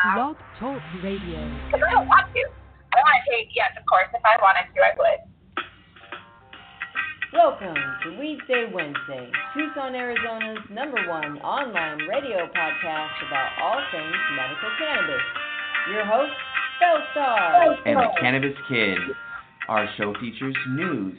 Blog Talk Radio. Because I don't want to. Oh, I don't want to take, yes, of course, if I wanted to, I would. Welcome to Weedsday Wednesday, Tucson, Arizona's number one online radio podcast about all things medical cannabis. Your host, Bellstar. and the Cannabis Kid. Our show features news,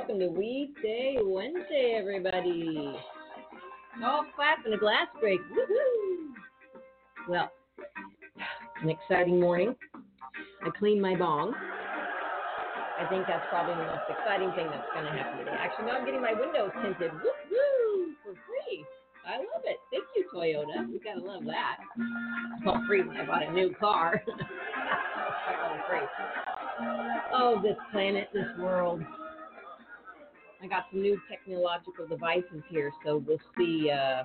welcome to Weedsday Wednesday, everybody. All clap and a glass break. Woohoo! Well, an exciting morning. I cleaned my bong. I think that's probably the most exciting thing that's going to happen today. Actually, now I'm getting my windows tinted. Woohoo! For free. I love it. Thank you, Toyota. We gotta love that. Well, free when I bought a new car. Oh, this planet, this world. I got some new technological devices here, so we'll see uh,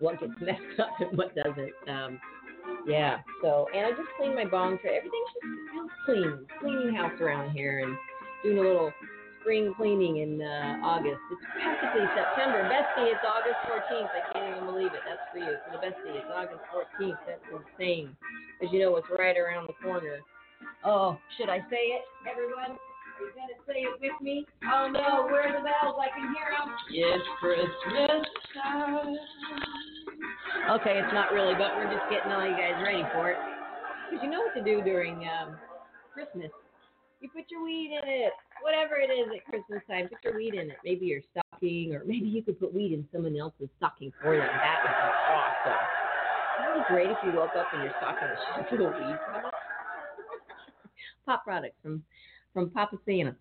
what gets messed up and what doesn't. Um, yeah. So, and I just cleaned my bong tray. Everything's just clean, cleaning house around here, and doing a little spring cleaning in uh, August. It's practically September. Bestie, it's August 14th. I can't even believe it. That's for you. For the bestie, it's August 14th. That's insane. As you know, it's right around the corner. Oh, should I say it, everyone? Are gonna say it with me? Oh no, where are the bells? I can hear them. It's Christmas time. Okay, it's not really, but we're just getting all you guys ready for it. Because you know what to do during um, Christmas. You put your weed in it. Whatever it is at Christmas time, put your weed in it. Maybe your stocking, or maybe you could put weed in someone else's stocking for them. That would be awesome. Wouldn't it be great if you woke up and your stocking was just full of weed products? Pop products from from Papa Santa.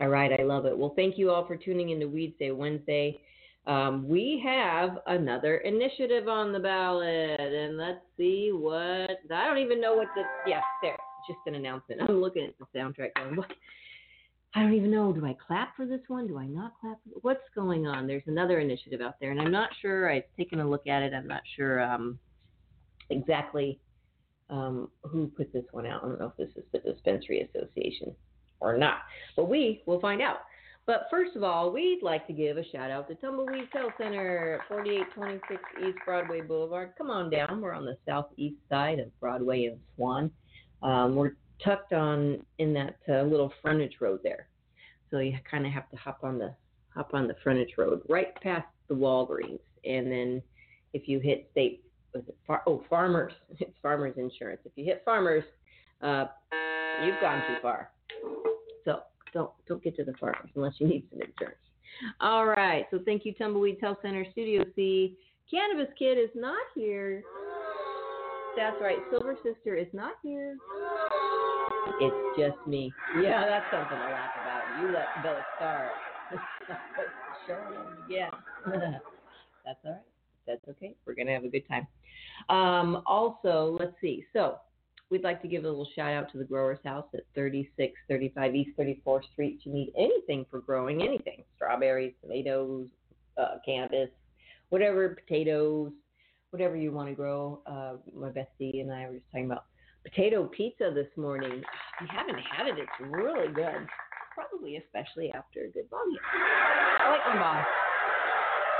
All right, I love it. Well, thank you all for tuning in to Weedsday Wednesday. Um, we have another initiative on the ballot, and let's see what I don't even know what the yeah there just an announcement. I'm looking at the soundtrack going what. I don't even know. Do I clap for this one? Do I not clap? What's going on? There's another initiative out there, and I'm not sure. I've taken a look at it. I'm not sure um, exactly um, who put this one out. I don't know if this is the Dispensary Association or not, but we will find out. But first of all, we'd like to give a shout out to Tumbleweed Health Center, 4826 East Broadway Boulevard. Come on down. We're on the southeast side of Broadway and Swan. Um, we're tucked on in that uh, little frontage road there, so you kind of have to hop on the hop on the frontage road right past the Walgreens, and then if you hit state was it far, oh Farmers, it's Farmers Insurance. If you hit Farmers, uh, you've gone too far. Don't don't get to the farmers unless you need some insurance. All right. So thank you, Tumbleweeds Health Center Studio C. Cannabis Kid is not here. That's right. Silver Sister is not here. It's just me. Yeah, that's something to laugh about. You let Bella star. sure. Yeah. that's all right. That's okay. We're gonna have a good time. Um, also, let's see. So we'd like to give a little shout out to the Growers House at 3635 East 34th Street. If you need anything for growing anything strawberries, tomatoes, uh, cannabis, whatever, potatoes, whatever you want to grow. Uh, my bestie and I were just talking about potato pizza this morning. If you haven't had it, it's really good. Probably especially after a good bong. I like my bong.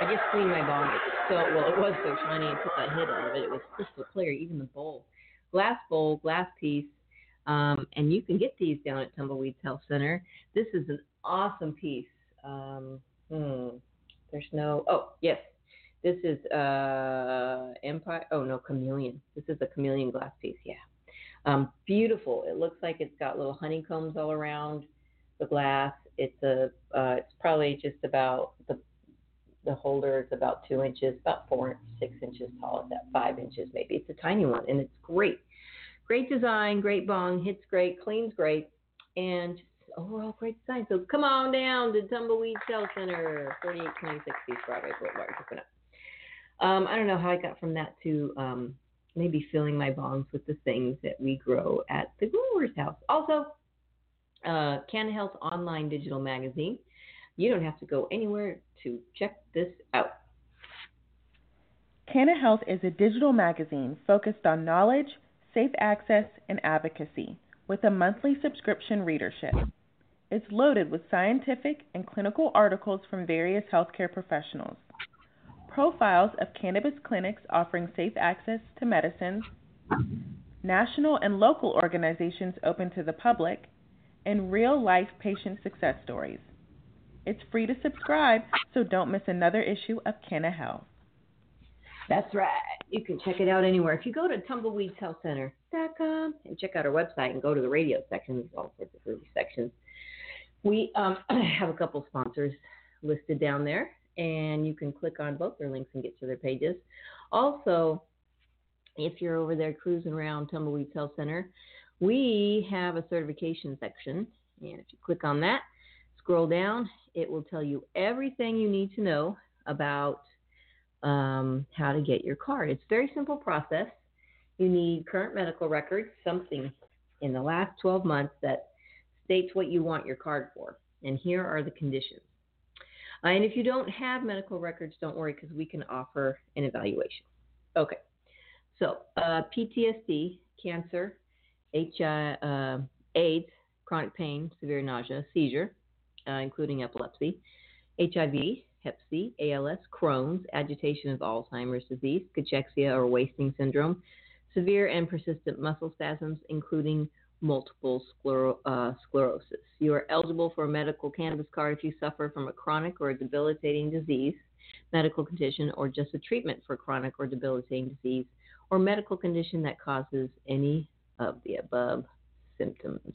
I just cleaned my bong. So well, it was so shiny and put that hit out of it. It was crystal clear, even the bowl glass bowl, glass piece, um, and you can get these down at Tumbleweeds Health Center. This is an awesome piece. Um, Hmm. There's no. Oh, yes. This is uh Empire. Oh no, Chameleon. This is a Chameleon glass piece. Yeah. Um, beautiful. It looks like it's got little honeycombs all around the glass. It's a. Uh, it's probably just about the. The holder is about two inches, about four, six inches tall. It's that five inches maybe. It's a tiny one, and it's great. Great design, great bong, hits great, cleans great, and overall great design. So come on down to Tumbleweeds Health Center, 4826 East Broadway Boulevard, Coconut. Um, I don't know how I got from that to um, maybe filling my bongs with the things that we grow at the grower's house. Also, uh, Canna Health online digital magazine. You don't have to go anywhere to check this out. Canna Health is a digital magazine focused on knowledge, safe access, and advocacy with a monthly subscription readership. It's loaded with scientific and clinical articles from various healthcare professionals, profiles of cannabis clinics offering safe access to medicines, national and local organizations open to the public, and real life patient success stories. It's free to subscribe, so don't miss another issue of Canna Health. That's right. You can check it out anywhere. If you go to tumbleweedshealthcenter.com and check out our website and go to the radio section, there's all sorts of early sections. We um, have a couple sponsors listed down there, and you can click on both their links and get to their pages. Also, if you're over there cruising around Tumbleweeds Health Center, we have a certification section. And if you click on that, scroll down, it will tell you everything you need to know about um, how to get your card. It's a very simple process. You need current medical records, something in the last 12 months that states what you want your card for. And here are the conditions. Uh, and if you don't have medical records, don't worry because we can offer an evaluation. Okay. So, uh, PTSD, cancer, HI, uh, AIDS, chronic pain, severe nausea, seizure, uh, including epilepsy, HIV, Hep C, ALS, Crohn's, agitation of Alzheimer's disease, cachexia or wasting syndrome, severe and persistent muscle spasms, including multiple scler- uh, sclerosis. You are eligible for a medical cannabis card if you suffer from a chronic or a debilitating disease, medical condition, or just a treatment for chronic or debilitating disease, or medical condition that causes any of the above symptoms.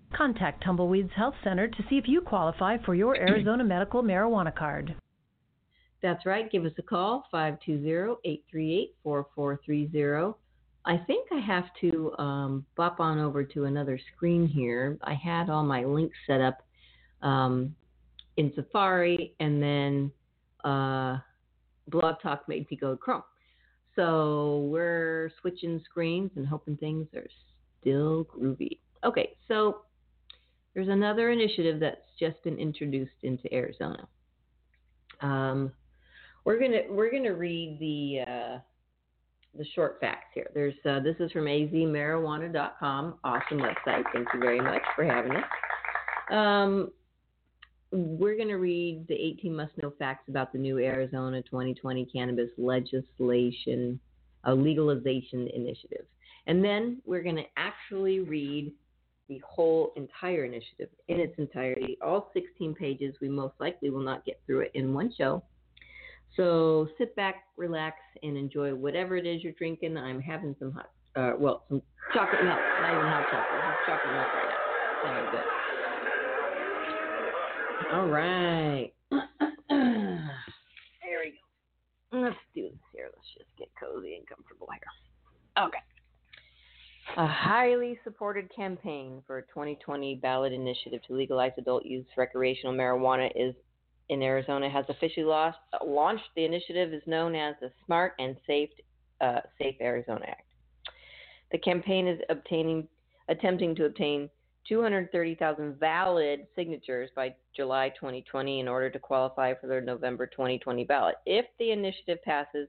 Contact Tumbleweeds Health Center to see if you qualify for your Arizona medical marijuana card. That's right. Give us a call, 520-838-4430. I think I have to um, bop on over to another screen here. I had all my links set up um, in Safari, and then uh, Blog Talk made me go to Chrome. So we're switching screens and hoping things are still groovy. Okay, so there's another initiative that's just been introduced into Arizona. Um, we're gonna we're gonna read the uh, the short facts here. There's uh, this is from azmarijuana.com. Awesome website. Thank you very much for having us. Um, we're going to read the 18 must know facts about the new Arizona 2020 cannabis legislation, uh, legalization initiative. And then we're going to actually read the whole entire initiative in its entirety, all 16 pages. We most likely will not get through it in one show. So sit back, relax, and enjoy whatever it is you're drinking. I'm having some hot, uh, well, some chocolate milk, not even hot chocolate, just chocolate milk right now. Good. All right. there we go. Let's do this here. Let's just get cozy and comfortable here. Okay. A highly supported campaign for a 2020 ballot initiative to legalize adult use recreational marijuana is in Arizona has officially lost, launched. The initiative is known as the Smart and Safe uh, Safe Arizona Act. The campaign is obtaining, attempting to obtain 230,000 valid signatures by July 2020 in order to qualify for the November 2020 ballot. If the initiative passes,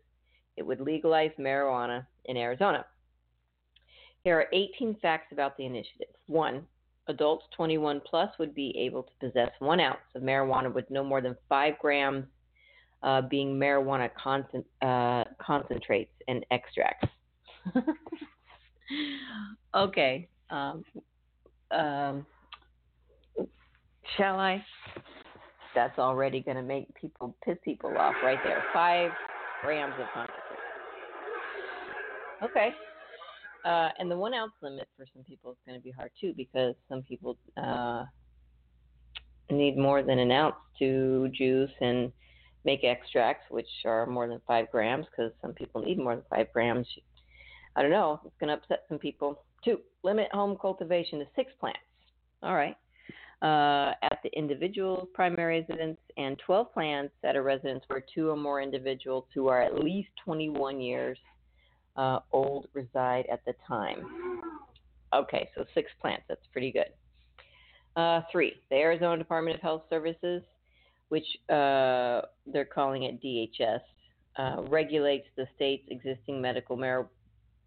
it would legalize marijuana in Arizona. Here are 18 facts about the initiative. One, adults 21 plus would be able to possess one ounce of marijuana with no more than five grams uh, being marijuana concent- uh, concentrates and extracts. okay. Um, um, shall I? That's already going to make people piss people off right there. Five grams of concentrate. Okay. Uh, and the one ounce limit for some people is going to be hard too because some people uh, need more than an ounce to juice and make extracts, which are more than five grams because some people need more than five grams. I don't know. It's going to upset some people. Two, limit home cultivation to six plants. All right. Uh, at the individual primary residence and 12 plants at a residence where two or more individuals who are at least 21 years uh, old reside at the time. Okay, so six plants. That's pretty good. Uh, three, the Arizona Department of Health Services, which uh, they're calling it DHS, uh, regulates the state's existing medical mar-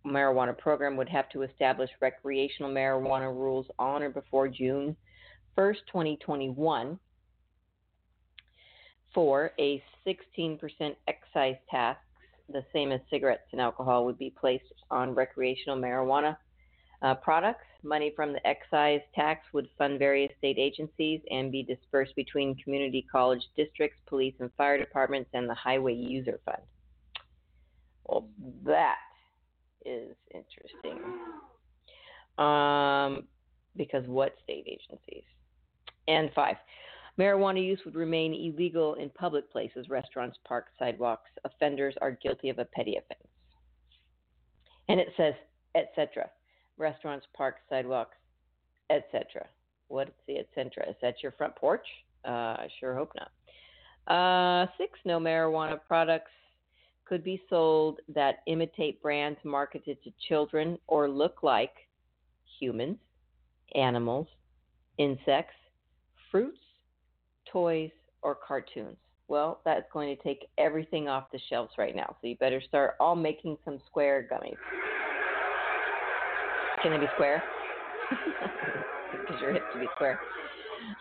marijuana program, would have to establish recreational marijuana rules on or before June 1st, 2021. Four, a 16% excise tax the same as cigarettes and alcohol, would be placed on recreational marijuana uh, products. Money from the excise tax would fund various state agencies and be dispersed between community college districts, police and fire departments, and the Highway User Fund. Well, that is interesting. Um, because what state agencies? And five, Marijuana use would remain illegal in public places, restaurants, parks, sidewalks. Offenders are guilty of a petty offense. And it says, etc. Restaurants, parks, sidewalks, etc. What's the etc.? Is that your front porch? Uh, I sure hope not. Uh, six, no marijuana products could be sold that imitate brands marketed to children or look like humans, animals, insects, fruits, toys, or cartoons? Well, that's going to take everything off the shelves right now. So you better start all making some square gummies. Can they be square? Because you're hip to be square.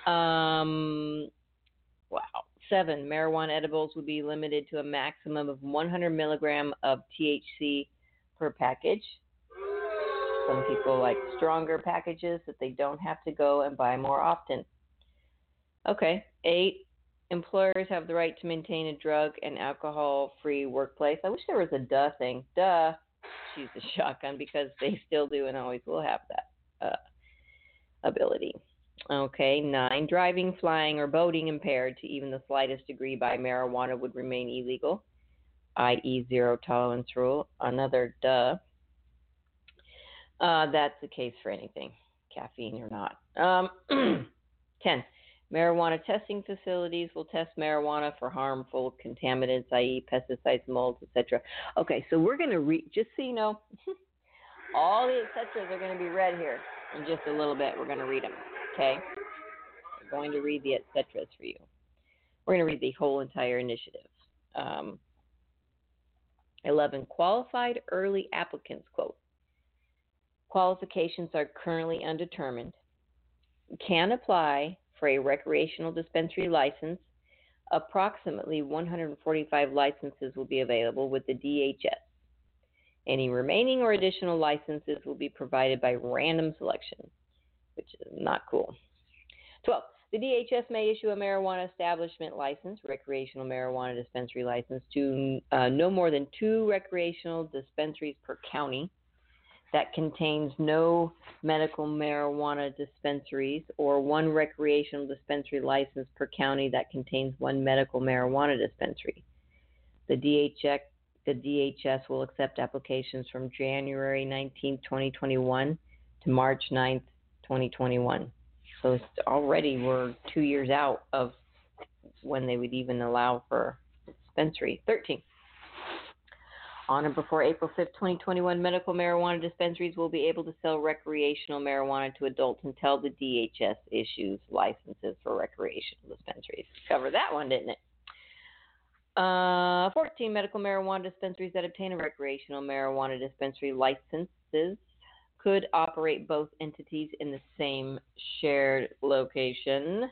Um, wow. Seven, marijuana edibles would be limited to a maximum of 100 milligram of THC per package. Some people like stronger packages that they don't have to go and buy more often. Okay. Eight, employers have the right to maintain a drug and alcohol free workplace. I wish there was a duh thing. Duh. She's a shotgun because they still do and always will have that uh, ability. Okay. Nine, driving, flying, or boating impaired to even the slightest degree by marijuana would remain illegal, i.e., zero tolerance rule. Another duh. Uh, that's the case for anything, caffeine or not. Um, 10. Marijuana testing facilities will test marijuana for harmful contaminants, i.e., pesticides, molds, etc. Okay, so we're going to read, just so you know, all the etc's are going to be read here in just a little bit. We're going to read them, okay? We're going to read the etc's for you. We're going to read the whole entire initiative. Um, 11. Qualified early applicants, quote. Qualifications are currently undetermined. Can apply for a recreational dispensary license. Approximately 145 licenses will be available with the DHS. Any remaining or additional licenses will be provided by random selection, which is not cool. 12. The DHS may issue a marijuana establishment license, recreational marijuana dispensary license, to uh, no more than two recreational dispensaries per county that contains no medical marijuana dispensaries or one recreational dispensary license per county that contains one medical marijuana dispensary. The DHS, the DHS will accept applications from January 19, 2021 to March 9, 2021. So it's already we're two years out of when they would even allow for dispensary. 13. On or before April 5, 2021, medical marijuana dispensaries will be able to sell recreational marijuana to adults until the DHS issues licenses for recreational dispensaries. Cover that one, didn't it? Uh, 14 medical marijuana dispensaries that obtain a recreational marijuana dispensary licenses could operate both entities in the same shared location.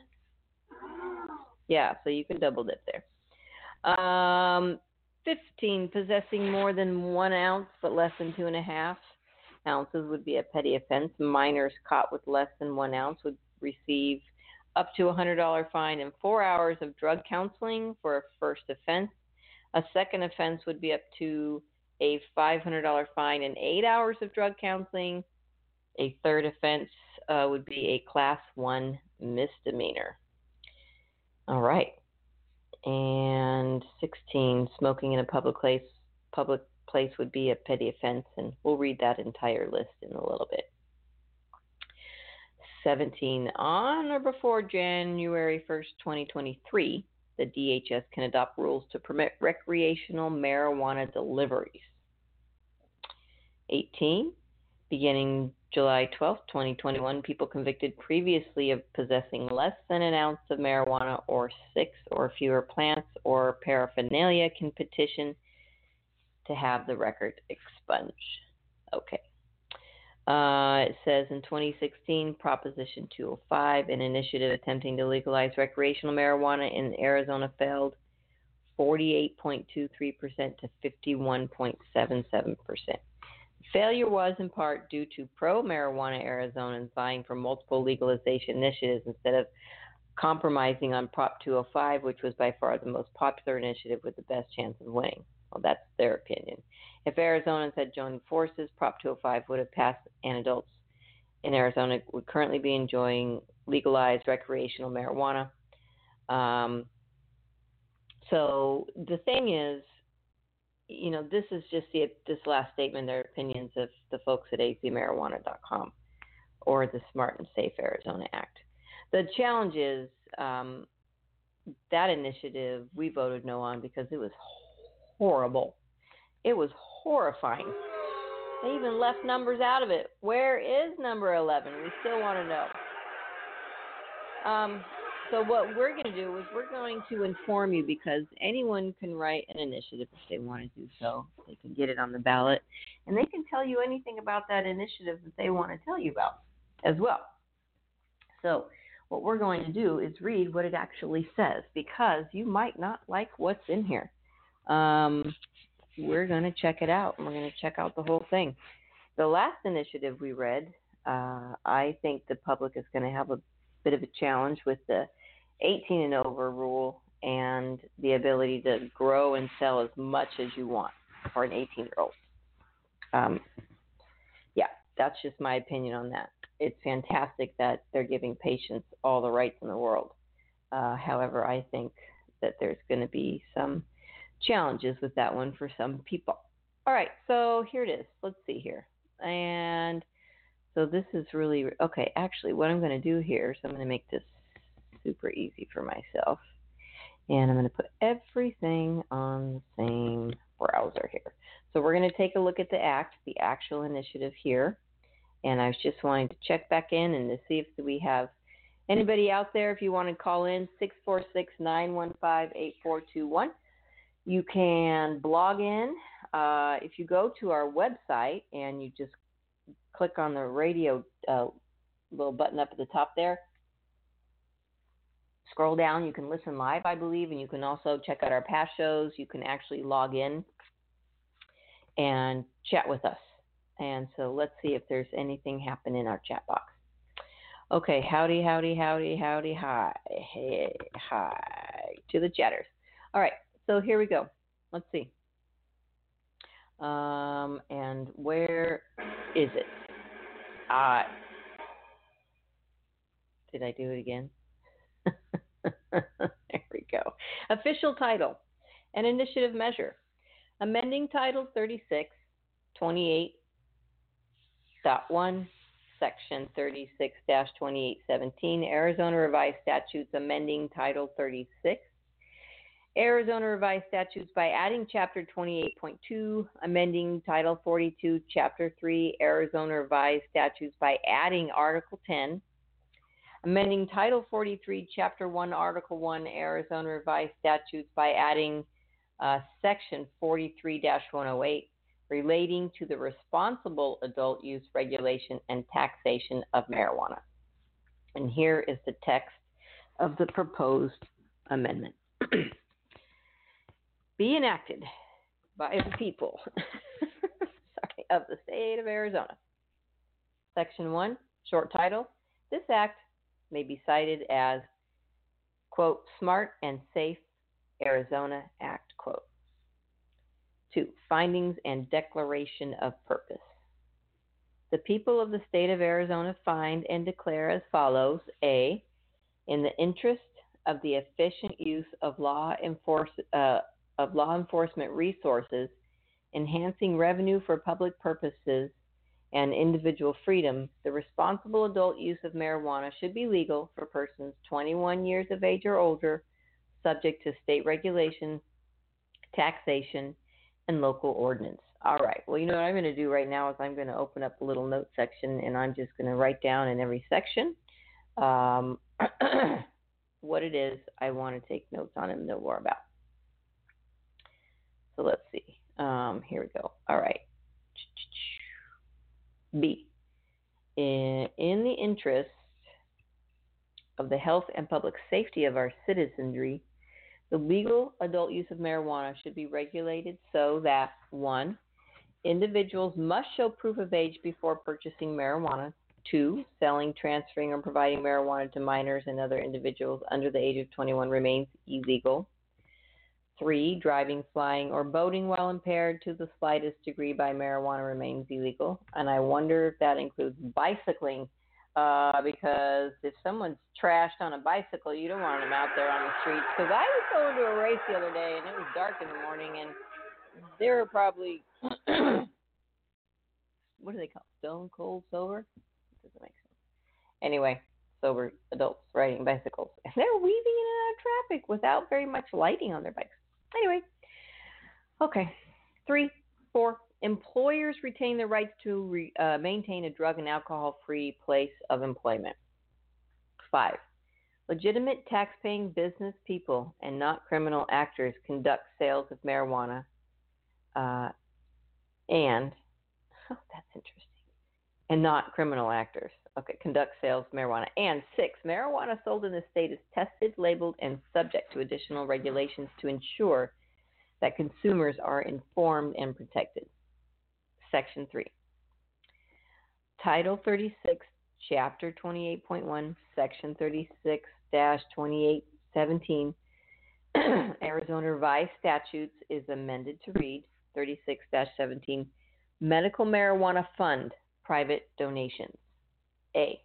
Yeah, so you can double dip there. Um, 15 possessing more than one ounce but less than two and a half ounces would be a petty offense. Minors caught with less than one ounce would receive up to a $100 fine and four hours of drug counseling for a first offense. A second offense would be up to a $500 fine and eight hours of drug counseling. A third offense uh, would be a class one misdemeanor. All right. And 16, smoking in a public place public place would be a petty offense, and we'll read that entire list in a little bit. 17. On or before January 1st, 2023, the DHS can adopt rules to permit recreational marijuana deliveries. 18. Beginning July 12, 2021, people convicted previously of possessing less than an ounce of marijuana or six or fewer plants or paraphernalia can petition to have the record expunged. Okay. Uh, it says in 2016, Proposition 205, an initiative attempting to legalize recreational marijuana in Arizona failed 48.23% to 51.77%. Failure was in part due to pro marijuana Arizonans vying for multiple legalization initiatives instead of compromising on Prop 205, which was by far the most popular initiative with the best chance of winning. Well, that's their opinion. If Arizonans had joined forces, Prop 205 would have passed, and adults in Arizona would currently be enjoying legalized recreational marijuana. Um, so the thing is, you know, this is just the, this last statement, their opinions of the folks at azmarijuana.com or the Smart and Safe Arizona Act. The challenge is um, that initiative we voted no on because it was horrible. It was horrifying. They even left numbers out of it. Where is number 11? We still want to know. Um, so what we're going to do is we're going to inform you because anyone can write an initiative if they want to do so. They can get it on the ballot, and they can tell you anything about that initiative that they want to tell you about as well. So what we're going to do is read what it actually says because you might not like what's in here. Um, we're going to check it out, and we're going to check out the whole thing. The last initiative we read, uh, I think the public is going to have a bit of a challenge with the 18 and over rule and the ability to grow and sell as much as you want for an 18 year old. Um, yeah, that's just my opinion on that. It's fantastic that they're giving patients all the rights in the world. Uh, however, I think that there's going to be some challenges with that one for some people. All right, so here it is. Let's see here. And so this is really okay. Actually, what I'm going to do here is I'm going to make this super easy for myself. And I'm going to put everything on the same browser here. So we're going to take a look at the act, the actual initiative here. And I was just wanting to check back in and to see if we have anybody out there. If you want to call in, 646 915 8421. You can blog in. Uh, if you go to our website and you just click on the radio uh, little button up at the top there, scroll down. You can listen live, I believe, and you can also check out our past shows. You can actually log in and chat with us. And so let's see if there's anything happen in our chat box. Okay, howdy, howdy, howdy, howdy, hi, hey, hi to the chatters. All right, so here we go. Let's see. Um, and where is it? Uh, did I do it again? there we go. Official title An initiative measure. Amending Title 36, 28.1, Section 36 2817, Arizona Revised Statutes amending Title 36 Arizona Revised Statutes by adding Chapter 28.2, amending Title 42, Chapter 3, Arizona Revised Statutes by adding Article 10, amending Title 43, Chapter 1, Article 1, Arizona Revised Statutes by adding uh, Section 43 108 relating to the responsible adult use regulation and taxation of marijuana. And here is the text of the proposed amendment. Be enacted by the people sorry, of the state of Arizona. Section 1, short title. This act may be cited as, quote, Smart and Safe Arizona Act, quote. Two, findings and declaration of purpose. The people of the state of Arizona find and declare as follows A. In the interest of the efficient use of law, enforce, uh, of law enforcement resources, enhancing revenue for public purposes, and individual freedom, the responsible adult use of marijuana should be legal for persons 21 years of age or older, subject to state regulation, taxation, and local ordinance. All right. Well, you know what I'm going to do right now is I'm going to open up a little note section and I'm just going to write down in every section um, what it is I want to take notes on and know more about. So let's see. Um, here we go. All right. B. In, the interest of the health and public safety of our citizenry, the legal adult use of marijuana should be regulated so that 1. Individuals must show proof of age before purchasing marijuana. 2. Selling, transferring, or providing marijuana to minors and other individuals under the age of 21 remains illegal. Three, driving, flying, or boating while impaired to the slightest degree by marijuana remains illegal. And I wonder if that includes bicycling, uh, because if someone's trashed on a bicycle, you don't want them out there on the streets. Because I was going to a race the other day, and it was dark in the morning, and there were probably, what do they call Stone cold sober? Doesn't make sense. Anyway, sober adults riding bicycles. And they're weaving in and out of traffic without very much lighting on their bikes. Anyway, okay. Three, four, employers retain the rights to re, uh, maintain a drug and alcohol free place of employment. Five, legitimate tax paying business people and not criminal actors conduct sales of marijuana. Uh, and, oh, that's interesting, and not criminal actors. Okay, conduct sales marijuana. And six, marijuana sold in the state is tested, labeled, and subject to additional regulations to ensure that consumers are informed and protected. Section 3. Title 36, Chapter 28.1, Section 36 2817, Arizona Revised Statutes is amended to read 36 17, Medical Marijuana Fund, Private Donations. A.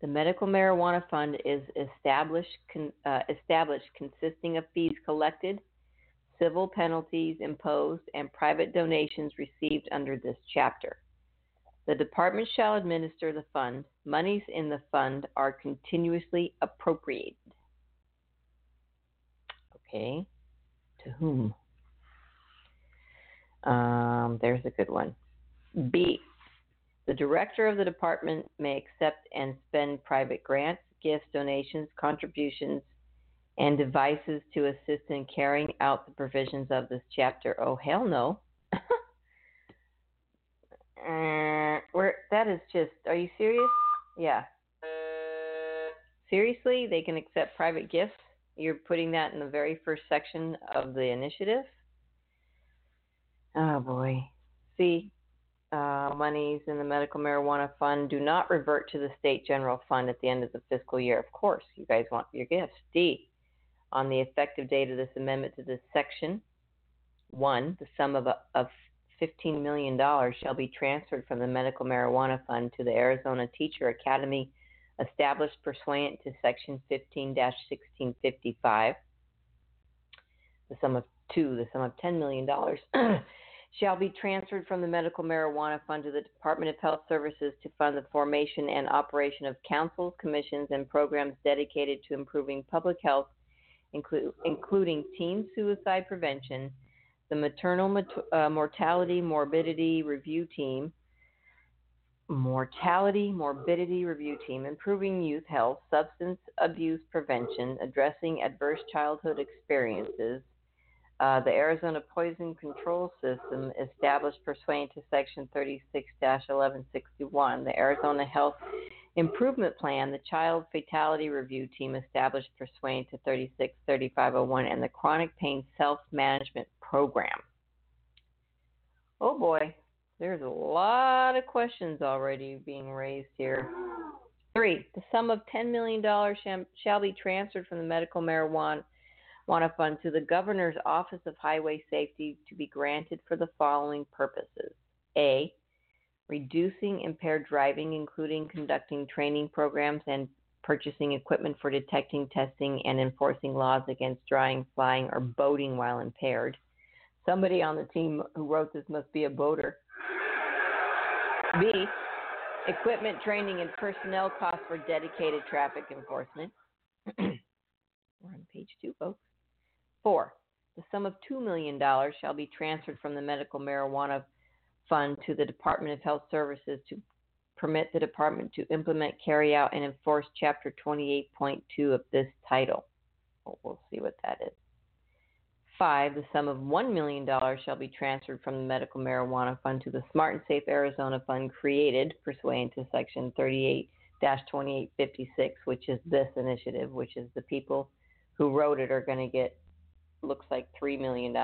The Medical Marijuana Fund is established, con, uh, established consisting of fees collected, civil penalties imposed, and private donations received under this chapter. The department shall administer the fund. Monies in the fund are continuously appropriated. Okay. To whom? Um, there's a good one. B. The director of the department may accept and spend private grants, gifts, donations, contributions, and devices to assist in carrying out the provisions of this chapter. Oh, hell no. uh, where that is just, are you serious? Yeah. Seriously, they can accept private gifts? You're putting that in the very first section of the initiative? Oh boy. See, uh, monies in the medical marijuana fund do not revert to the state general fund at the end of the fiscal year. Of course, you guys want your gifts. D. On the effective date of this amendment to this section, one, the sum of, of $15 million shall be transferred from the medical marijuana fund to the Arizona Teacher Academy established pursuant to section 15 1655. The sum of two, the sum of $10 million shall be transferred from the Medical Marijuana Fund to the Department of Health Services to fund the formation and operation of councils, commissions, and programs dedicated to improving public health, inclu- including teen suicide prevention, the Maternal mat- uh, Mortality Morbidity Review Team, Mortality Morbidity Review Team, Improving Youth Health, Substance Abuse Prevention, Addressing Adverse Childhood Experiences, Uh, the Arizona Poison Control System, established pursuant to Section 36 1161, the Arizona Health Improvement Plan, the Child Fatality Review Team, established pursuant to 36 3501, and the Chronic Pain Self Management Program. Oh boy, there's a lot of questions already being raised here. Three, the sum of $10 million shall be transferred from the medical marijuana fund to the Governor's Office of Highway Safety to be granted for the following purposes A. Reducing impaired driving, including conducting training programs and purchasing equipment for detecting, testing, and enforcing laws against driving, flying, or boating while impaired. Somebody on the team who wrote this must be a boater. B equipment training and personnel costs for dedicated traffic enforcement. We're on page two, folks. Four, the sum of $2 million shall be transferred from the medical marijuana fund to the Department of Health Services to permit the department to implement, carry out, and enforce Chapter 28.2 of this title. We'll see what that is. Five, the sum of $1 million shall be transferred from the Medical Marijuana Fund to the Smart and Safe Arizona Fund created pursuant to Section 38 2856, which is this initiative, which is the people who wrote it are going to get, looks like $3 million.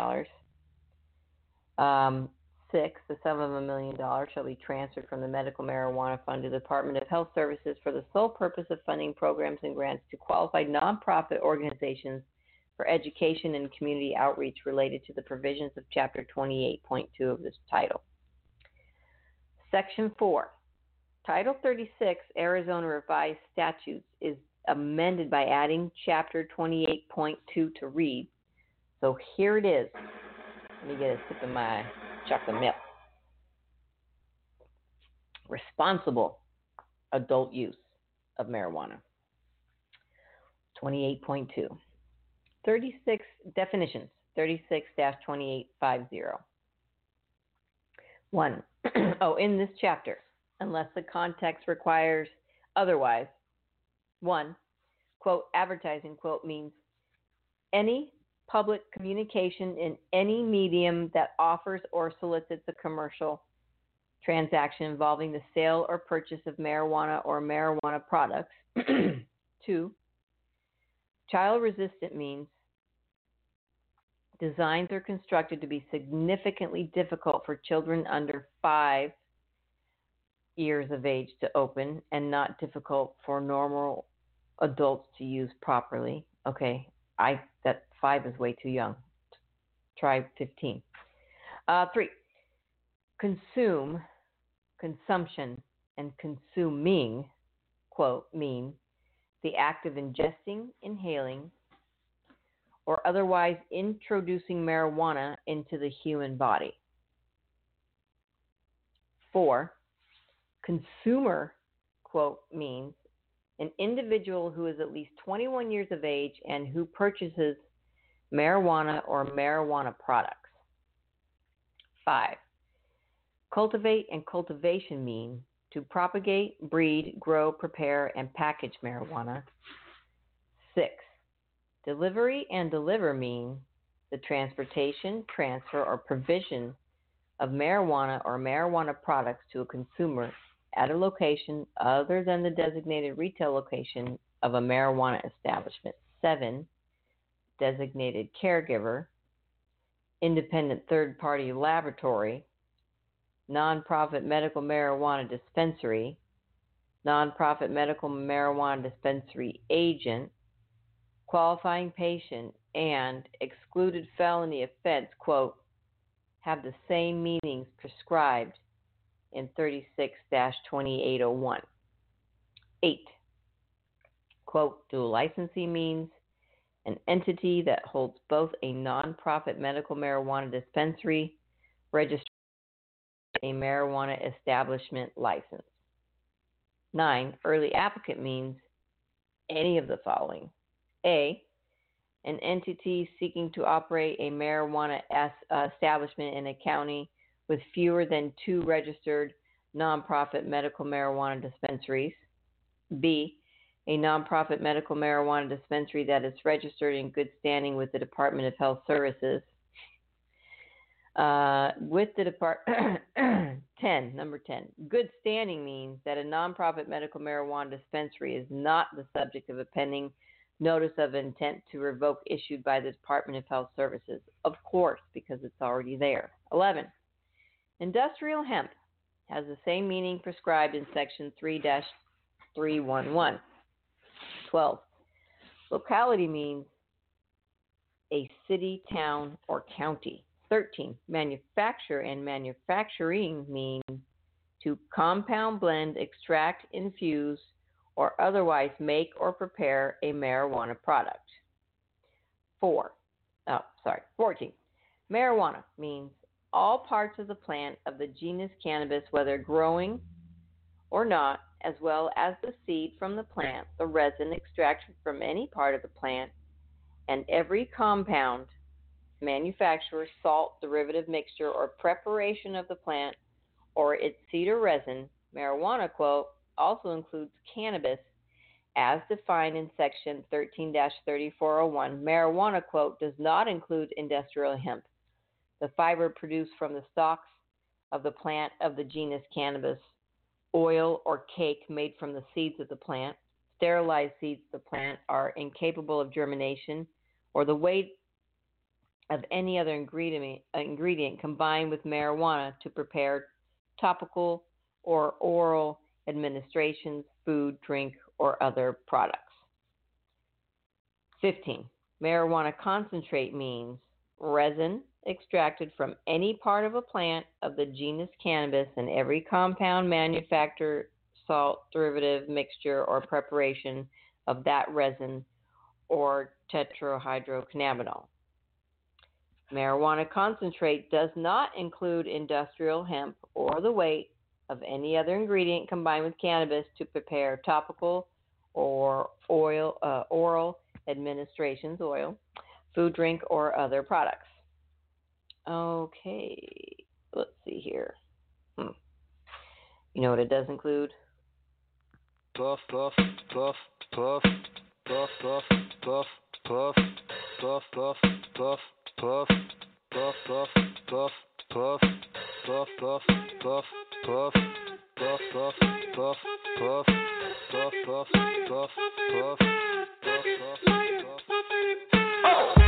Um, six, the sum of a million dollars shall be transferred from the Medical Marijuana Fund to the Department of Health Services for the sole purpose of funding programs and grants to qualified nonprofit organizations for education and community outreach related to the provisions of Chapter 28.2 of this title. Section 4. Title 36, Arizona Revised Statutes, is amended by adding Chapter 28.2 to read. So here it is. Let me get a sip of my chocolate milk. Responsible adult use of marijuana. 28.2. 36 definitions 36 2850. 1. oh, in this chapter, unless the context requires otherwise, 1. Quote, advertising, quote, means any public communication in any medium that offers or solicits a commercial transaction involving the sale or purchase of marijuana or marijuana products. 2. Child resistant means designs are constructed to be significantly difficult for children under five years of age to open and not difficult for normal adults to use properly. Okay, I that five is way too young. Try 15. Uh, three, consume, consumption, and consuming, quote, mean the act of ingesting, inhaling, or otherwise introducing marijuana into the human body. Four, consumer, quote, means an individual who is at least 21 years of age and who purchases marijuana or marijuana products. Five, cultivate and cultivation mean to propagate, breed, grow, prepare, and package marijuana. Six, delivery and deliver mean the transportation, transfer, or provision of marijuana or marijuana products to a consumer at a location other than the designated retail location of a marijuana establishment. Seven, designated caregiver, independent third party laboratory, nonprofit medical marijuana dispensary, nonprofit medical marijuana dispensary agent, qualifying patient, and excluded felony offense, quote, have the same meanings prescribed in 36 2801. 8. Quote, dual licensee means an entity that holds both a nonprofit medical marijuana dispensary registered a marijuana establishment license. 9. Early applicant means any of the following A. An entity seeking to operate a marijuana uh, establishment in a county with fewer than two registered nonprofit medical marijuana dispensaries. B. A nonprofit medical marijuana dispensary that is registered in good standing with the Department of Health Services. Uh, with the department, 10, number 10, good standing means that a nonprofit medical marijuana dispensary is not the subject of a pending notice of intent to revoke issued by the Department of Health Services. Of course, because it's already there. 11. Industrial hemp has the same meaning prescribed in Section 3 311. 12. Locality means a city, town, or county. 13. Manufacture and manufacturing mean to compound, blend, extract, infuse, or otherwise make or prepare a marijuana product. 4. Oh, sorry. 14. Marijuana means all parts of the plant of the genus cannabis, whether growing or not, as well as the seed from the plant, the resin extracted from any part of the plant, and every compound manufacture, salt, derivative mixture, or preparation of the plant or its seed or resin, marijuana quote, also includes cannabis as defined in section 13 3401. Marijuana quote does not include industrial hemp, the fiber produced from the stalks of the plant of the genus cannabis, oil or cake made from the seeds of the plant. Sterilized seeds of the plant are incapable of germination, or the weight of any other ingredient, uh, ingredient combined with marijuana to prepare topical or oral administrations, food, drink, or other products. 15. Marijuana concentrate means resin extracted from any part of a plant of the genus cannabis and every compound, manufacture, salt, derivative, mixture, or preparation of that resin or tetrahydrocannabinol. Marijuana concentrate does not include industrial hemp or the weight of any other ingredient combined with cannabis to prepare topical or oil, uh, oral administrations, oil, food, drink, or other products. Okay, let's see here. Hmm. You know what it does include? Puff, puff, puff, puff, puff, puff, puff, puff, puff, puff, puff puff, puff, puff, puff, puff, puff, puff, puff, puff, puff, puff, puff, puff, puff, puff, puff, puff, puff, puff, dollars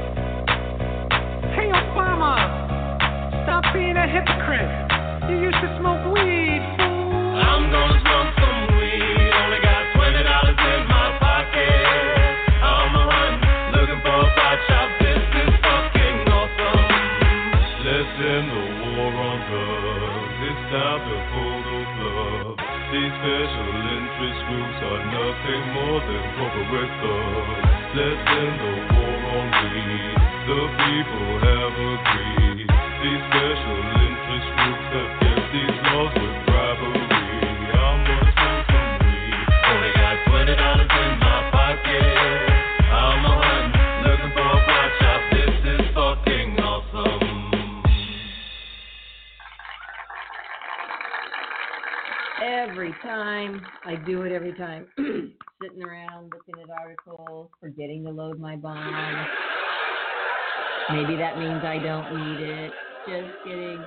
Hey Obama, stop being a hypocrite. You used to smoke weed, fool. I'm gonna groups are nothing more than corporate thugs. Let's end the war on weed. The people have agreed. These special Every time I do it, every time sitting around looking at articles, forgetting to load my bond. Maybe that means I don't need it. Just kidding.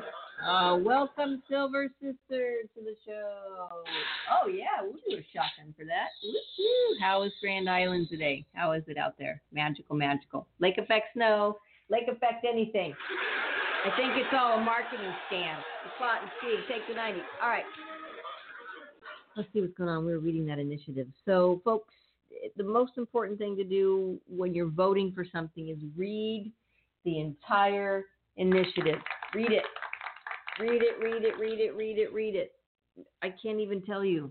Oh, welcome, Silver Sister, to the show. Oh yeah, do a shotgun for that. Woo-hoo. How is Grand Island today? How is it out there? Magical, magical. Lake effect snow. Lake effect anything. I think it's all a marketing scam. The plot and scheme. Take the 90. All right let's see what's going on. We were reading that initiative. So, folks, the most important thing to do when you're voting for something is read the entire initiative. Read it. Read it, read it, read it, read it, read it. I can't even tell you.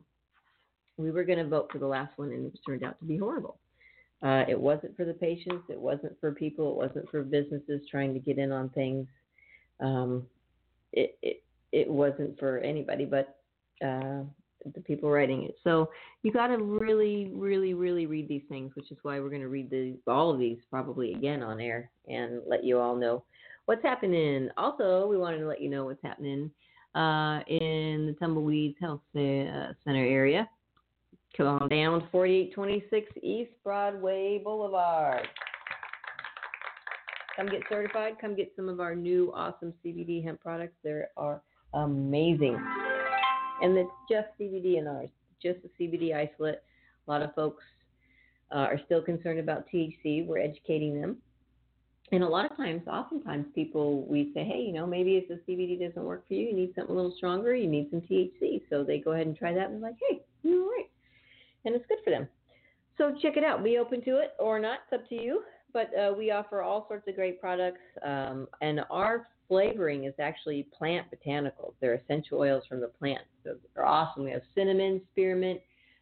We were going to vote for the last one, and it turned out to be horrible. Uh, it wasn't for the patients. It wasn't for people. It wasn't for businesses trying to get in on things. Um, it, it it wasn't for anybody but uh, the people writing it. So you got to really, really, really read these things, which is why we're going to read the, all of these probably again on air and let you all know what's happening. Also, we wanted to let you know what's happening uh, in the Tumbleweeds Health uh, Center area. Come on down 4826 East Broadway Boulevard. Come get certified. Come get some of our new awesome CBD hemp products. They are amazing and it's just CBD in ours, just the CBD isolate. A lot of folks uh, are still concerned about THC. We're educating them. And a lot of times, oftentimes, people, we say, hey, you know, maybe if the CBD doesn't work for you, you need something a little stronger, you need some THC. So they go ahead and try that and they're like, hey, you're all right. And it's good for them. So check it out. Be open to it or not. It's up to you. But uh, we offer all sorts of great products. Um, and our flavoring is actually plant botanicals. They're essential oils from the plant. So they're awesome. We have cinnamon, spearmint,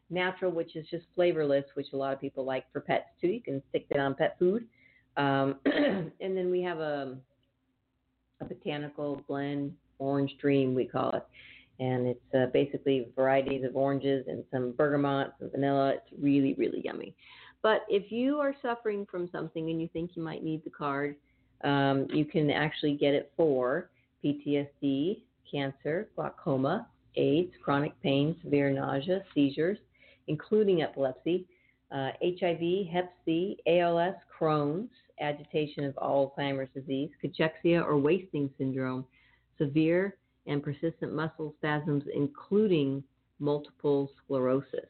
natural, which is just flavorless, which a lot of people like for pets too. You can stick that on pet food. Um, and then we have a, a botanical blend, orange dream, we call it. And it's uh, basically varieties of oranges and some bergamot, some vanilla. It's really, really yummy. But if you are suffering from something and you think you might need the card, um, you can actually get it for PTSD, cancer, glaucoma, AIDS, chronic pain, severe nausea, seizures, including epilepsy, uh, HIV, Hep C, ALS, Crohn's, agitation of Alzheimer's disease, cachexia or wasting syndrome, severe and persistent muscle spasms, including multiple sclerosis.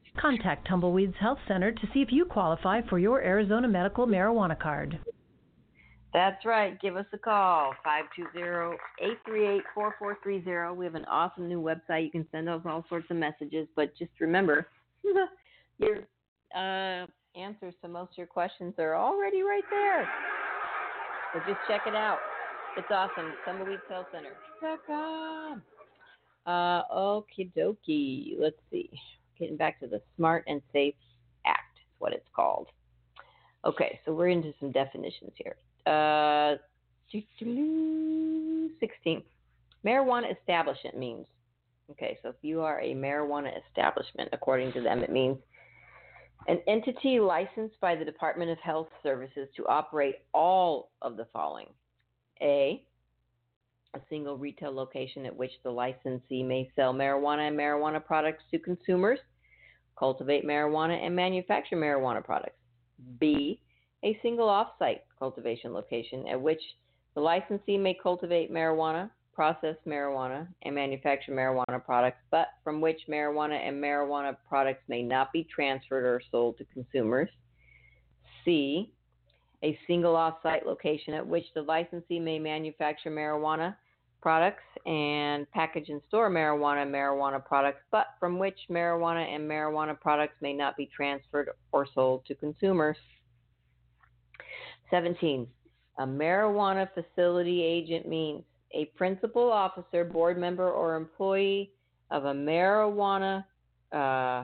Contact Tumbleweeds Health Center to see if you qualify for your Arizona medical marijuana card. That's right. Give us a call, 520-838-4430. We have an awesome new website. You can send us all sorts of messages, but just remember, your uh, answers to most of your questions are already right there. So just check it out. It's awesome. Tumbleweed Health Center. Uh, okie dokie. Let's see. Getting back to the Smart and Safe Act, is what it's called. Okay, so we're into some definitions here. Uh, 16. Marijuana establishment means. Okay, so if you are a marijuana establishment, according to them, it means an entity licensed by the Department of Health Services to operate all of the following A, a single retail location at which the licensee may sell marijuana and marijuana products to consumers, cultivate marijuana, and manufacture marijuana products. Mm-hmm. B, a single off-site cultivation location at which the licensee may cultivate marijuana, process marijuana, and manufacture marijuana products, but from which marijuana and marijuana products may not be transferred or sold to consumers. C, a single off-site location at which the licensee may manufacture marijuana products and package and store marijuana and marijuana products, but from which marijuana and marijuana products may not be transferred or sold to consumers. 17. A marijuana facility agent means a principal officer, board member, or employee of a marijuana uh,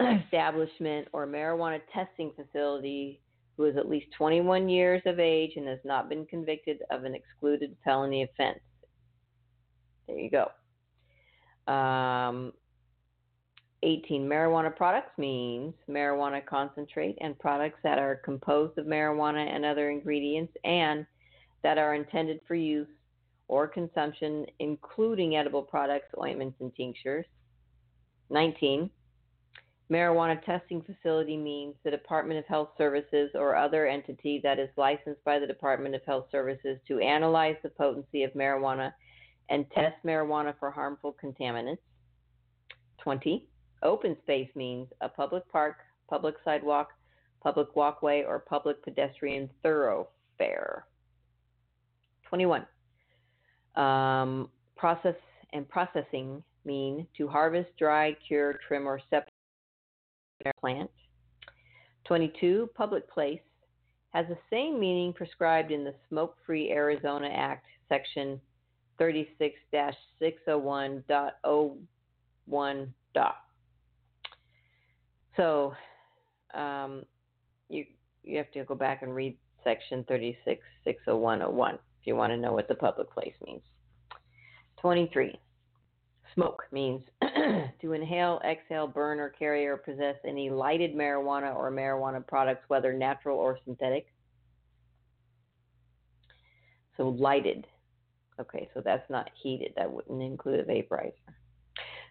establishment or marijuana testing facility who is at least 21 years of age and has not been convicted of an excluded felony offense. There you go. Um, 18. Marijuana products means marijuana concentrate and products that are composed of marijuana and other ingredients and that are intended for use or consumption, including edible products, ointments, and tinctures. 19. Marijuana testing facility means the Department of Health Services or other entity that is licensed by the Department of Health Services to analyze the potency of marijuana and test marijuana for harmful contaminants. 20. Open space means a public park, public sidewalk, public walkway, or public pedestrian thoroughfare. 21. Um, process and processing mean to harvest, dry, cure, trim, or separate plant. 22. Public place has the same meaning prescribed in the Smoke Free Arizona Act, Section 36 601.01. So um, you, you have to go back and read Section 36 601.01 if you want to know what the public place means. 23. Smoke means to inhale, exhale, burn, or carry or possess any lighted marijuana or marijuana products, whether natural or synthetic. So, lighted. Okay, so that's not heated. That wouldn't include a vaporizer.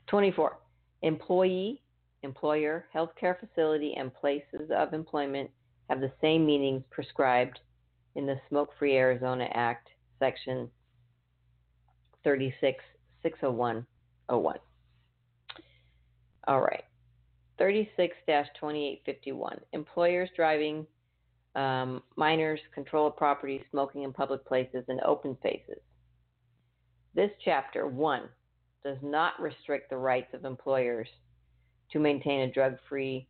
24. Employee, employer, healthcare facility, and places of employment have the same meanings prescribed in the Smoke Free Arizona Act, Section 36 601 01. All right. 36 2851. Employers driving um, minors, control of property, smoking in public places, and open spaces. This chapter, 1, does not restrict the rights of employers to maintain a drug free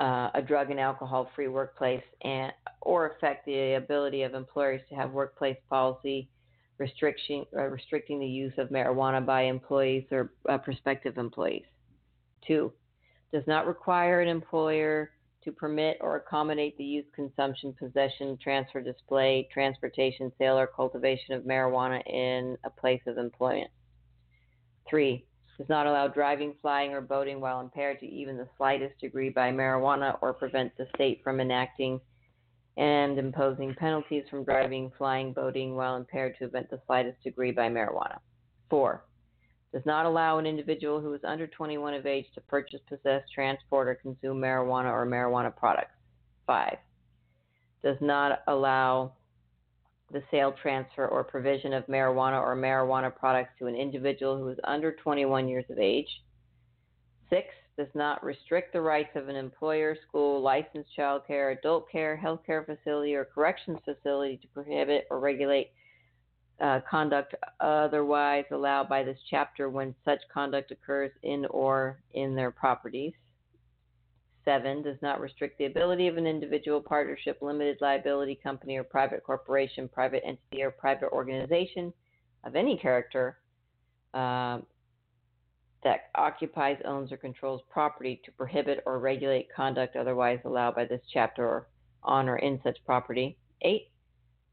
uh, a drug and alcohol free workplace and or affect the ability of employers to have workplace policy restriction uh, restricting the use of marijuana by employees or uh, prospective employees. Two, does not require an employer to permit or accommodate the use, consumption, possession, transfer, display, transportation, sale, or cultivation of marijuana in a place of employment. Three, does not allow driving, flying, or boating while impaired to even the slightest degree by marijuana or prevent the state from enacting and imposing penalties from driving, flying, boating while impaired to prevent the slightest degree by marijuana. Four, does not allow an individual who is under 21 of age to purchase, possess, transport, or consume marijuana or marijuana products. Five, does not allow the sale, transfer, or provision of marijuana or marijuana products to an individual who is under 21 years of age. Six, does not restrict the rights of an employer, school, licensed child care, adult care, healthcare facility, or corrections facility to prohibit or regulate uh, conduct otherwise allowed by this chapter when such conduct occurs in or in their properties. Seven, does not restrict the ability of an individual, partnership, limited liability company, or private corporation, private entity, or private organization of any character um, that occupies, owns, or controls property to prohibit or regulate conduct otherwise allowed by this chapter on or in such property. 8.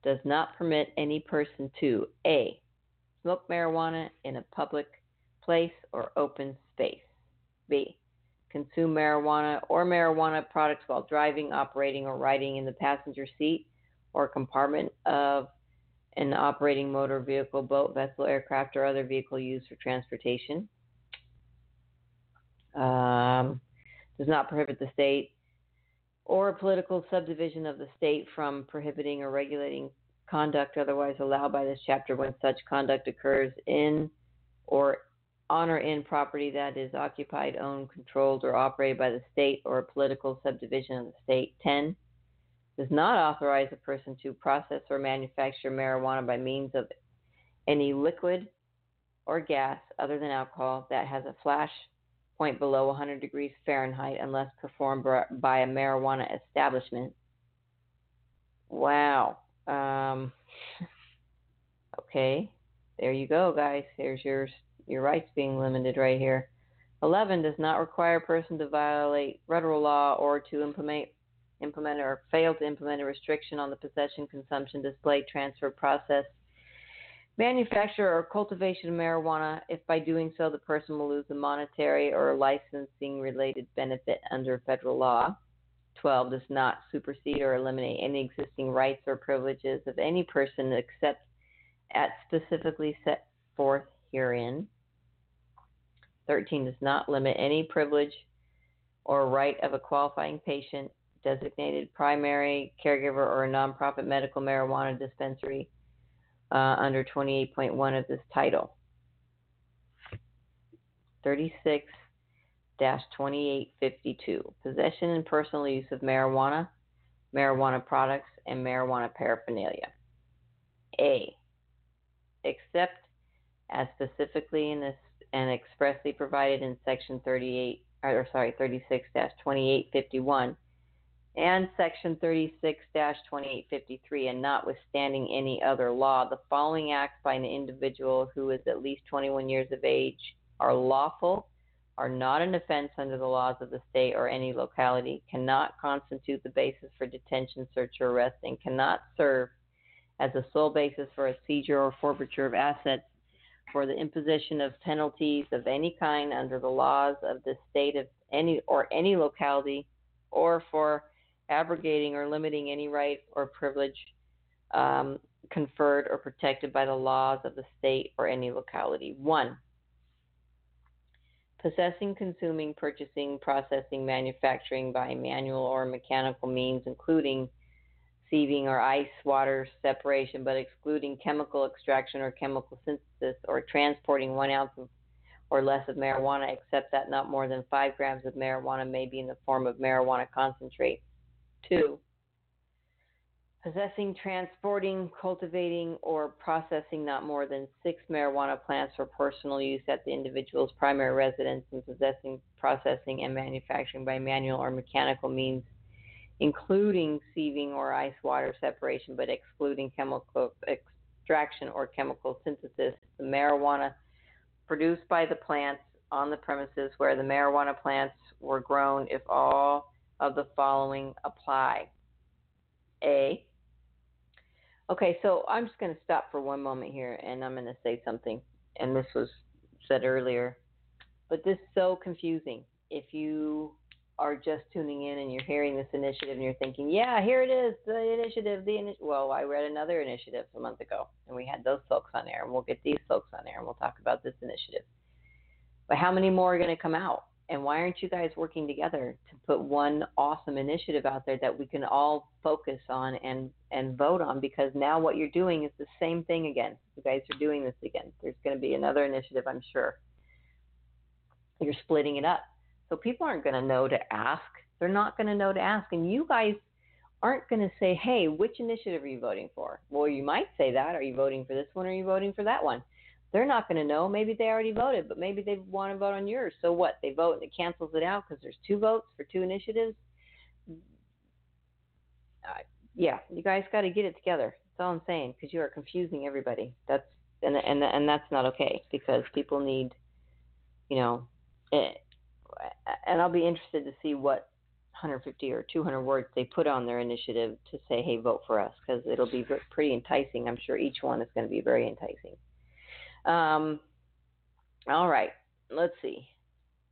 Does not permit any person to A. Smoke marijuana in a public place or open space. B. Consume marijuana or marijuana products while driving, operating, or riding in the passenger seat or compartment of an operating motor vehicle, boat, vessel, aircraft, or other vehicle used for transportation. Um, does not prohibit the state or a political subdivision of the state from prohibiting or regulating conduct otherwise allowed by this chapter when such conduct occurs in or on or in property that is occupied, owned, controlled, or operated by the state or a political subdivision of the state. 10. Does not authorize a person to process or manufacture marijuana by means of any liquid or gas other than alcohol that has a flash point below 100 degrees Fahrenheit unless performed by a marijuana establishment. Wow. Um, okay, there you go, guys. Here's your your rights being limited right here. 11 does not require a person to violate federal law or to implement implement or fail to implement a restriction on the possession, consumption, display, transfer, process, manufacture, or cultivation of marijuana if by doing so the person will lose a monetary or licensing related benefit under federal law. 12 does not supersede or eliminate any existing rights or privileges of any person except at specifically set forth herein. 13 does not limit any privilege or right of a qualifying patient, designated primary caregiver, or a nonprofit medical marijuana dispensary uh, under 28.1 of this title. 36 2852 Possession and personal use of marijuana, marijuana products, and marijuana paraphernalia. A. Except as specifically in this and expressly provided in Section 38, or sorry, 36 2851 and Section 36 2853, and notwithstanding any other law, the following acts by an individual who is at least 21 years of age are lawful, are not an offense under the laws of the state or any locality, cannot constitute the basis for detention, search, or arrest, and cannot serve as a sole basis for a seizure or forfeiture of assets for the imposition of penalties of any kind under the laws of the state of any or any locality or for abrogating or limiting any right or privilege um, conferred or protected by the laws of the state or any locality. One, possessing, consuming, purchasing, processing, manufacturing by manual or mechanical means, including sieving or ice water separation, but excluding chemical extraction or chemical synthesis, or transporting one ounce of, or less of marijuana, except that not more than five grams of marijuana may be in the form of marijuana concentrate. Two, possessing, transporting, cultivating, or processing not more than six marijuana plants for personal use at the individual's primary residence, and possessing, processing, and manufacturing by manual or mechanical means, including sieving or ice water separation, but excluding chemical extraction or chemical synthesis, the marijuana produced by the plants on the premises where the marijuana plants were grown, if all of the following apply. A. Okay, so I'm just going to stop for one moment here and I'm going to say something. And this was said earlier, but this is so confusing. If you are just tuning in and you're hearing this initiative and you're thinking, yeah, here it is, the initiative, the initiative. Well, I read another initiative a month ago and we had those folks on air and we'll get these folks on air and we'll talk about this initiative. But how many more are going to come out? And why aren't you guys working together to put one awesome initiative out there that we can all focus on and, and vote on? Because now what you're doing is the same thing again. You guys are doing this again. There's going to be another initiative, I'm sure. You're splitting it up. So people aren't going to know to ask. They're not going to know to ask. And you guys aren't going to say, hey, which initiative are you voting for? Well, you might say that. Are you voting for this one or are you voting for that one? They're not going to know. Maybe they already voted, but maybe they want to vote on yours. So what? They vote and it cancels it out because there's two votes for two initiatives. Uh, yeah, you guys got to get it together. That's all I'm saying because you are confusing everybody. That's and and and that's not okay because people need, you know, it, and I'll be interested to see what 150 or 200 words they put on their initiative to say, "Hey, vote for us," because it'll be pretty enticing. I'm sure each one is going to be very enticing. Um, all right, let's see.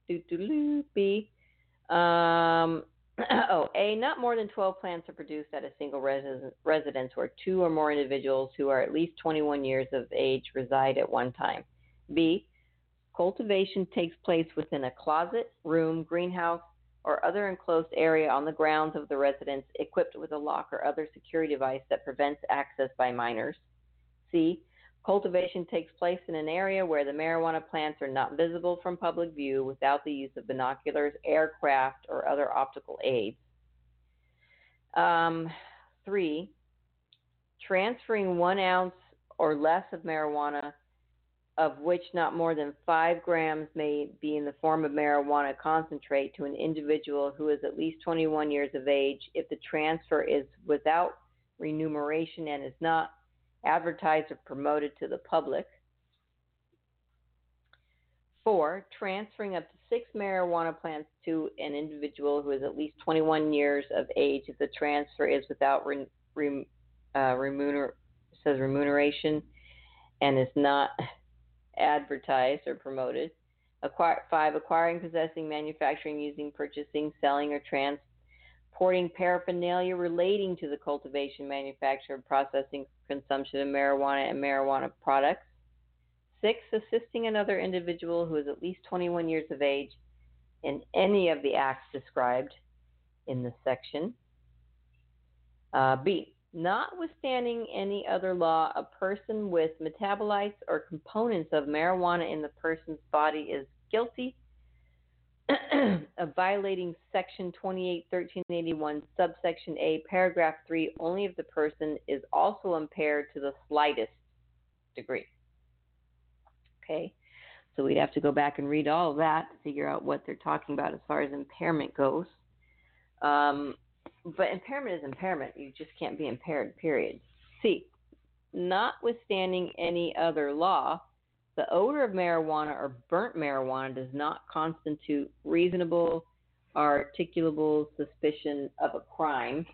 Do do do. Um, oh, A. Not more than 12 plants are produced at a single residence where two or more individuals who are at least 21 years of age reside at one time. B. Cultivation takes place within a closet, room, greenhouse, or other enclosed area on the grounds of the residence equipped with a lock or other security device that prevents access by minors. C. Cultivation takes place in an area where the marijuana plants are not visible from public view without the use of binoculars, aircraft, or other optical aids. Um, three, transferring one ounce or less of marijuana, of which not more than five grams may be in the form of marijuana concentrate, to an individual who is at least 21 years of age if the transfer is without remuneration and is not advertised or promoted to the public. Four, transferring up to six marijuana plants to an individual who is at least 21 years of age if the transfer is without re, re, uh, remuner, says remuneration and is not advertised or promoted. Acquire, five, acquiring, possessing, manufacturing, using, purchasing, selling, or trans, Porting paraphernalia relating to the cultivation, manufacture, processing, consumption of marijuana and marijuana products. Six, assisting another individual who is at least 21 years of age in any of the acts described in this section. Uh, B, notwithstanding any other law, a person with metabolites or components of marijuana in the person's body is guilty of violating Section 28, 1381, subsection A, paragraph 3, only if the person is also impaired to the slightest degree. Okay, so we'd have to go back and read all of that to figure out what they're talking about as far as impairment goes. Um, but impairment is impairment. You just can't be impaired, period. C, notwithstanding any other law, the odor of marijuana or burnt marijuana does not constitute reasonable or articulable suspicion of a crime.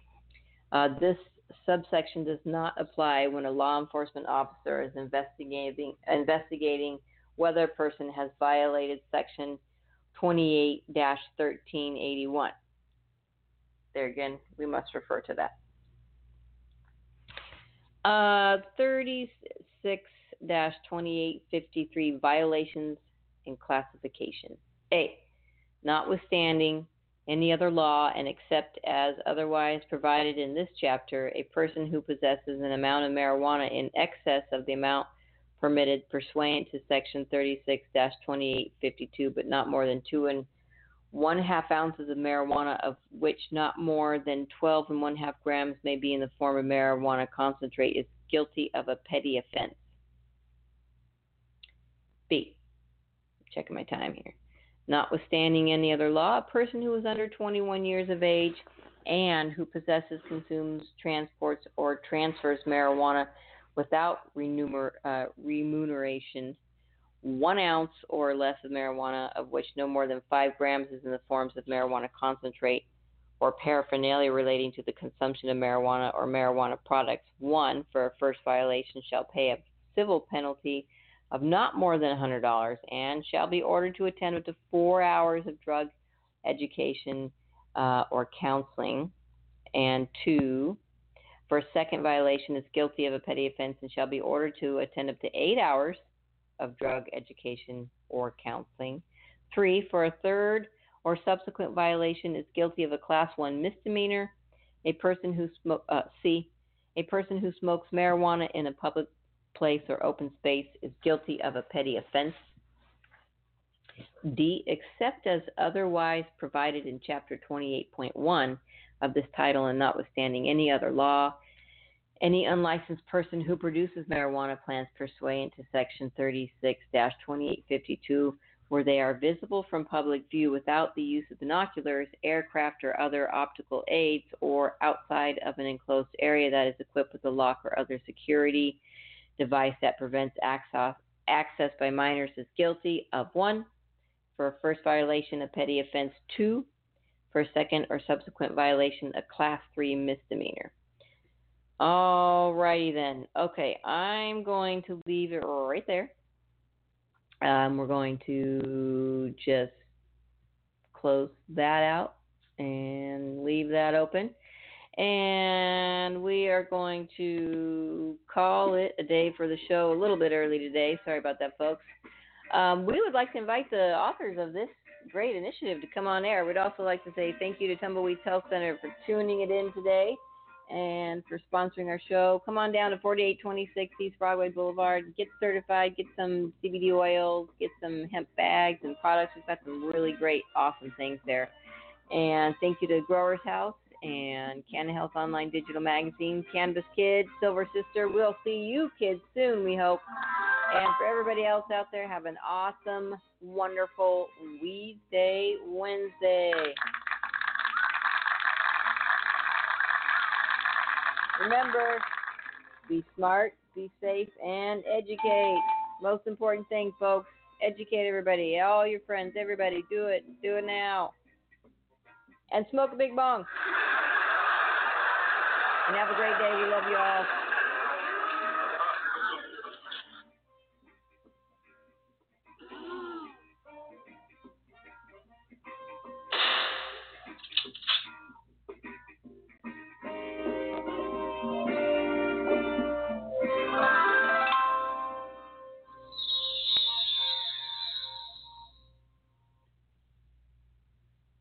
Uh, this subsection does not apply when a law enforcement officer is investigating investigating whether a person has violated section 28-1381. There again, we must refer to that. Uh, 36 2853 violations and classification. A. Notwithstanding any other law and except as otherwise provided in this chapter, a person who possesses an amount of marijuana in excess of the amount permitted pursuant to section 36 2852, but not more than two and one half ounces of marijuana, of which not more than 12 and one half grams may be in the form of marijuana concentrate, is guilty of a petty offense. B. Checking my time here. Notwithstanding any other law, a person who is under 21 years of age and who possesses, consumes, transports, or transfers marijuana without uh, remuneration, one ounce or less of marijuana, of which no more than five grams is in the forms of marijuana concentrate or paraphernalia relating to the consumption of marijuana or marijuana products, one, for a first violation, shall pay a civil penalty of not more than $100 and shall be ordered to attend up to four hours of drug education uh, or counseling. And two, for a second violation, is guilty of a petty offense and shall be ordered to attend up to eight hours of drug education or counseling. Three, for a third or subsequent violation, is guilty of a class one misdemeanor. A person who smoke uh, C, a person who smokes marijuana in a public place, or open space is guilty of a petty offense. D. Except as otherwise provided in Chapter 28.1 of this title and notwithstanding any other law, any unlicensed person who produces marijuana plants pursuant to Section 36 2852, where they are visible from public view without the use of binoculars, aircraft, or other optical aids, or outside of an enclosed area that is equipped with a lock or other security device that prevents access, access by minors is guilty of one. For a first violation, a petty offense two. For a second or subsequent violation, a class three misdemeanor. Alrighty then. Okay, I'm going to leave it right there. Um, we're going to just close that out and leave that open. And we are going to call it a day for the show a little bit early today. Sorry about that, folks. Um, we would like to invite the authors of this great initiative to come on air. We'd also like to say thank you to Tumbleweeds Health Center for tuning it in today and for sponsoring our show. Come on down to 4826 East Broadway Boulevard. Get certified, get some CBD oils, get some hemp bags and products. We've got some really great, awesome things there. And thank you to Growers House and Canna Health Online Digital Magazine, Canvas Kids, Silver Sister. We'll see you kids soon, we hope. And for everybody else out there, have an awesome, wonderful Weed Day Wednesday. Remember, be smart, be safe, and educate. Most important thing, folks, educate everybody, all your friends, everybody. Do it. Do it now. And smoke a big bong. And have a great day. We love you all.